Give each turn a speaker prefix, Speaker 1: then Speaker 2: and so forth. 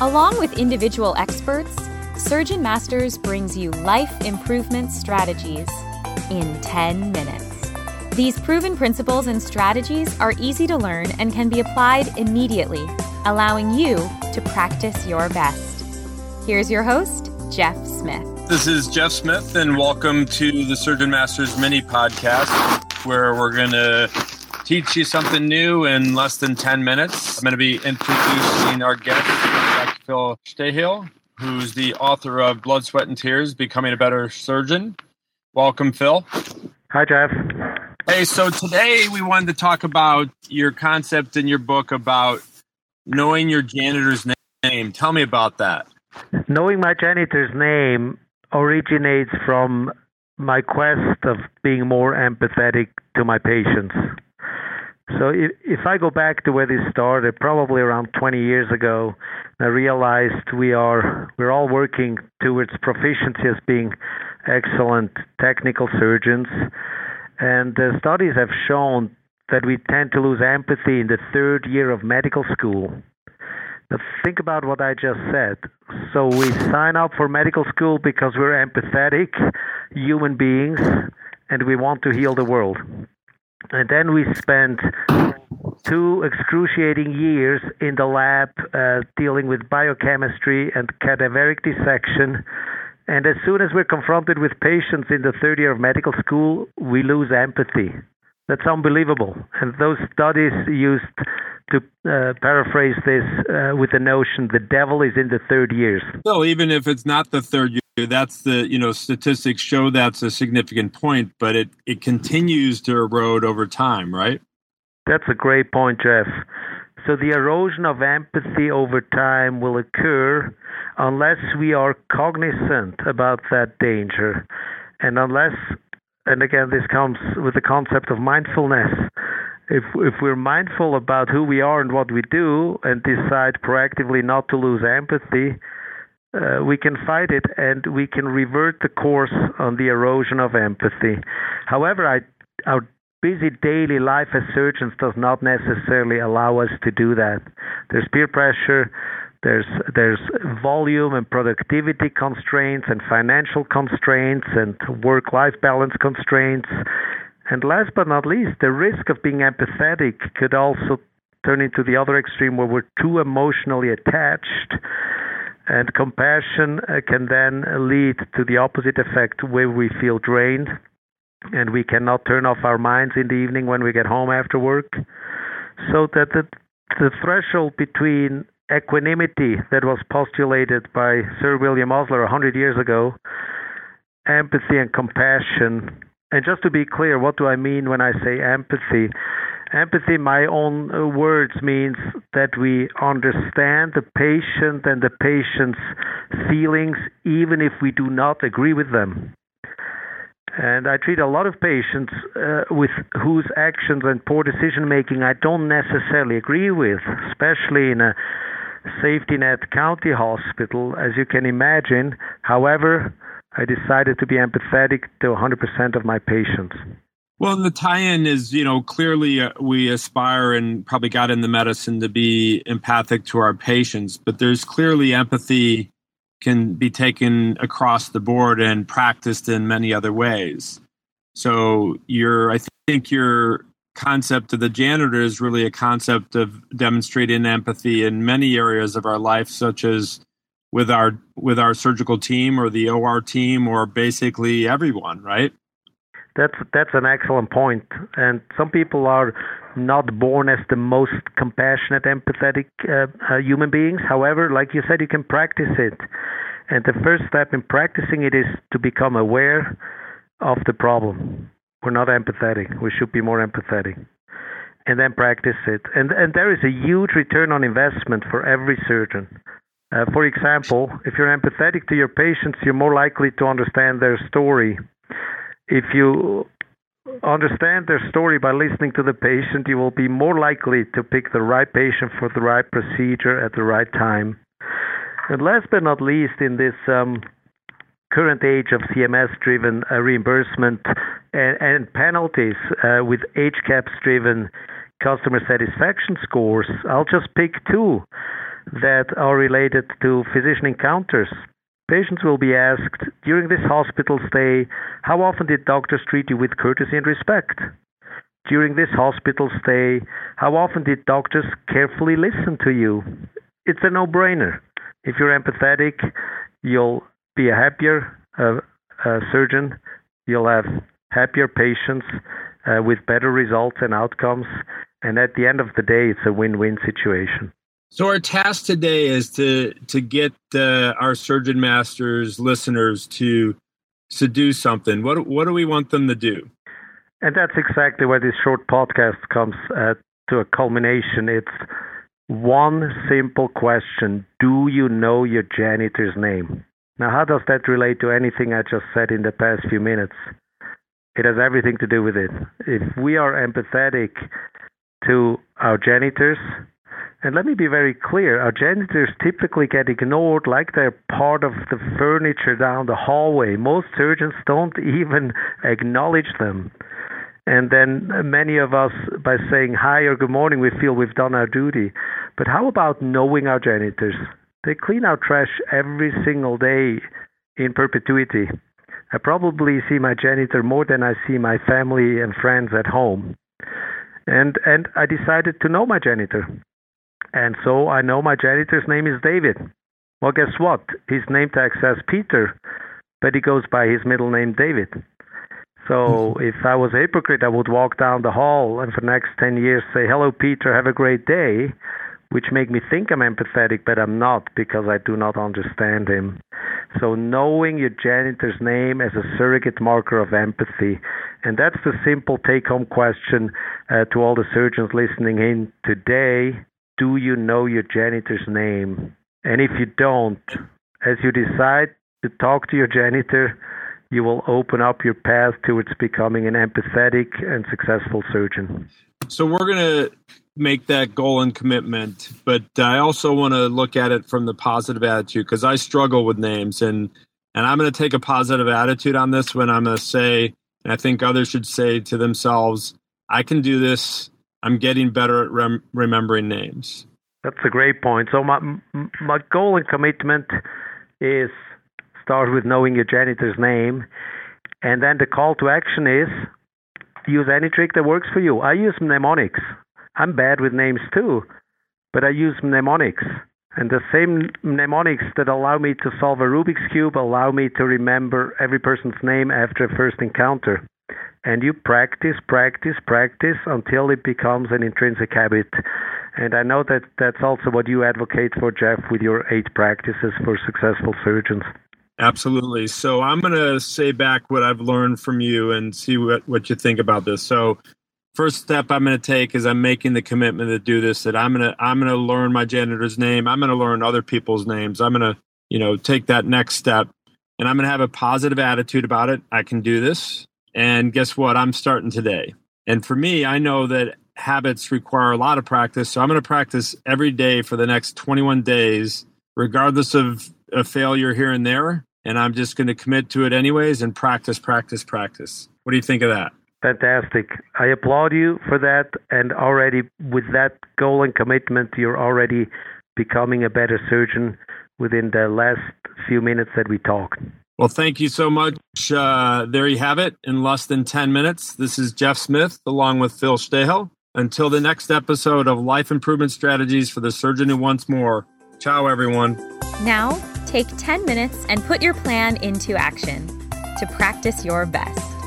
Speaker 1: Along with individual experts, Surgeon Masters brings you life improvement strategies in 10 minutes. These proven principles and strategies are easy to learn and can be applied immediately, allowing you to practice your best. Here's your host, Jeff Smith.
Speaker 2: This is Jeff Smith, and welcome to the Surgeon Masters mini podcast, where we're going to teach you something new in less than 10 minutes. I'm going to be introducing our guest. Phil Stahel, who's the author of Blood, Sweat, and Tears Becoming a Better Surgeon. Welcome, Phil.
Speaker 3: Hi, Jeff.
Speaker 2: Hey, so today we wanted to talk about your concept in your book about knowing your janitor's name. Tell me about that.
Speaker 3: Knowing my janitor's name originates from my quest of being more empathetic to my patients. So if, if I go back to where this started, probably around 20 years ago, I realized we are we're all working towards proficiency as being excellent technical surgeons, and the studies have shown that we tend to lose empathy in the third year of medical school. Now think about what I just said. So we sign up for medical school because we're empathetic human beings and we want to heal the world. And then we spent two excruciating years in the lab uh, dealing with biochemistry and cadaveric dissection. And as soon as we're confronted with patients in the third year of medical school, we lose empathy. That's unbelievable. And those studies used to uh, paraphrase this uh, with the notion the devil is in the third years.
Speaker 2: So even if it's not the third year, that's the you know statistics show that's a significant point, but it it continues to erode over time, right?
Speaker 3: That's a great point, Jeff. So the erosion of empathy over time will occur unless we are cognizant about that danger, and unless and again this comes with the concept of mindfulness if if we're mindful about who we are and what we do and decide proactively not to lose empathy uh, we can fight it and we can revert the course on the erosion of empathy. However I, our busy daily life as surgeons does not necessarily allow us to do that. There's peer pressure there's there's volume and productivity constraints and financial constraints and work life balance constraints. And last but not least the risk of being empathetic could also turn into the other extreme where we're too emotionally attached and compassion uh, can then lead to the opposite effect where we feel drained and we cannot turn off our minds in the evening when we get home after work so that the the threshold between equanimity that was postulated by Sir William Osler 100 years ago, empathy and compassion. And just to be clear, what do I mean when I say empathy? Empathy, my own uh, words, means that we understand the patient and the patient's feelings, even if we do not agree with them. And I treat a lot of patients uh, with whose actions and poor decision making I don't necessarily agree with, especially in a safety net county hospital, as you can imagine. However, I decided to be empathetic to 100% of my patients.
Speaker 2: Well, the tie-in is, you know, clearly uh, we aspire and probably got in the medicine to be empathic to our patients, but there's clearly empathy can be taken across the board and practiced in many other ways. So your, I think your concept of the janitor is really a concept of demonstrating empathy in many areas of our life, such as with our with our surgical team or the OR team or basically everyone, right?
Speaker 3: That's that's an excellent point. And some people are not born as the most compassionate, empathetic uh, uh, human beings. However, like you said, you can practice it. And the first step in practicing it is to become aware of the problem. We're not empathetic. We should be more empathetic. And then practice it. And and there is a huge return on investment for every surgeon. Uh, for example, if you're empathetic to your patients, you're more likely to understand their story. If you understand their story by listening to the patient, you will be more likely to pick the right patient for the right procedure at the right time. And last but not least, in this um, current age of CMS driven uh, reimbursement and, and penalties uh, with HCAHPS driven customer satisfaction scores, I'll just pick two. that are related to physician encounters. Patients will be asked during this hospital stay, how often did doctors treat you with courtesy and respect? During this hospital stay, how often did doctors carefully listen to you? It's a no brainer. If you're empathetic, you'll be a happier uh, uh, surgeon, you'll have happier patients uh, with better results and outcomes. And at the end of the day, it's a win win situation.
Speaker 2: So our task today is to to get uh, our surgeon masters listeners to to do something. What what do we want them to do?
Speaker 3: And that's exactly where this short podcast comes uh, to a culmination. It's one simple question: Do you know your janitor's name? Now, how does that relate to anything I just said in the past few minutes? It has everything to do with it. If we are empathetic to our janitors, and let me be very clear our janitors typically get ignored like they're part of the furniture down the hallway. Most surgeons don't even acknowledge them. And then many of us, by saying hi or good morning, we feel we've done our duty. But how about knowing our janitors? They clean our trash every single day in perpetuity. I probably see my janitor more than I see my family and friends at home. And and I decided to know my janitor. And so I know my janitor's name is David. Well, guess what? His name tag says Peter, but he goes by his middle name David. So if I was a hypocrite, I would walk down the hall and for the next 10 years say, Hello, Peter, have a great day, which make me think I'm empathetic, but I'm not because I do not understand him. So knowing your janitor's name as a surrogate marker of empathy. And that's the simple take home question uh, to all the surgeons listening in today do you know your janitor's name? And if you don't, as you decide to talk to your janitor, you will open up your path towards becoming an empathetic and successful surgeon.
Speaker 2: So we're going to make that goal and commitment, but I also want to look at it from the positive attitude because I struggle with names and and I'm going to take a positive attitude on this when I'm going to say and I think others should say to themselves, I can do this I'm getting better at rem- remembering names.
Speaker 3: That's a great point. So my my goal and commitment is start with knowing your janitor's name, and then the call to action is use any trick that works for you. I use mnemonics. I'm bad with names too, but I use mnemonics. And the same mnemonics that allow me to solve a Rubik's Cube allow me to remember every person's name after a first encounter and you practice, practice, practice until it becomes an intrinsic habit. And I know that that's also what you advocate for, Jeff, with your eight practices for successful surgeons.
Speaker 2: Absolutely. So I'm going to say back what I've learned from you and see what, what you think about this. So first step I'm going to take is I'm making the commitment to do this. That I'm going to I'm going to learn my janitor's name. I'm going to learn other people's names. I'm going to you know take that next step, and I'm going to have a positive attitude about it. I can do this. And guess what? I'm starting today. And for me, I know that habits require a lot of practice. So I'm going to practice every day for the next 21 days, regardless of a failure here and there. And I'm just going to commit to it anyways and practice, practice, practice. What do you think of that?
Speaker 3: Fantastic. I applaud you for that. And already with that goal and commitment, you're already becoming a better surgeon within the last few minutes that we talked.
Speaker 2: Well, thank you so much. Uh, there you have it in less than 10 minutes. This is Jeff Smith along with Phil Stahel. Until the next episode of Life Improvement Strategies for the Surgeon Who Wants More. Ciao, everyone.
Speaker 1: Now, take 10 minutes and put your plan into action to practice your best.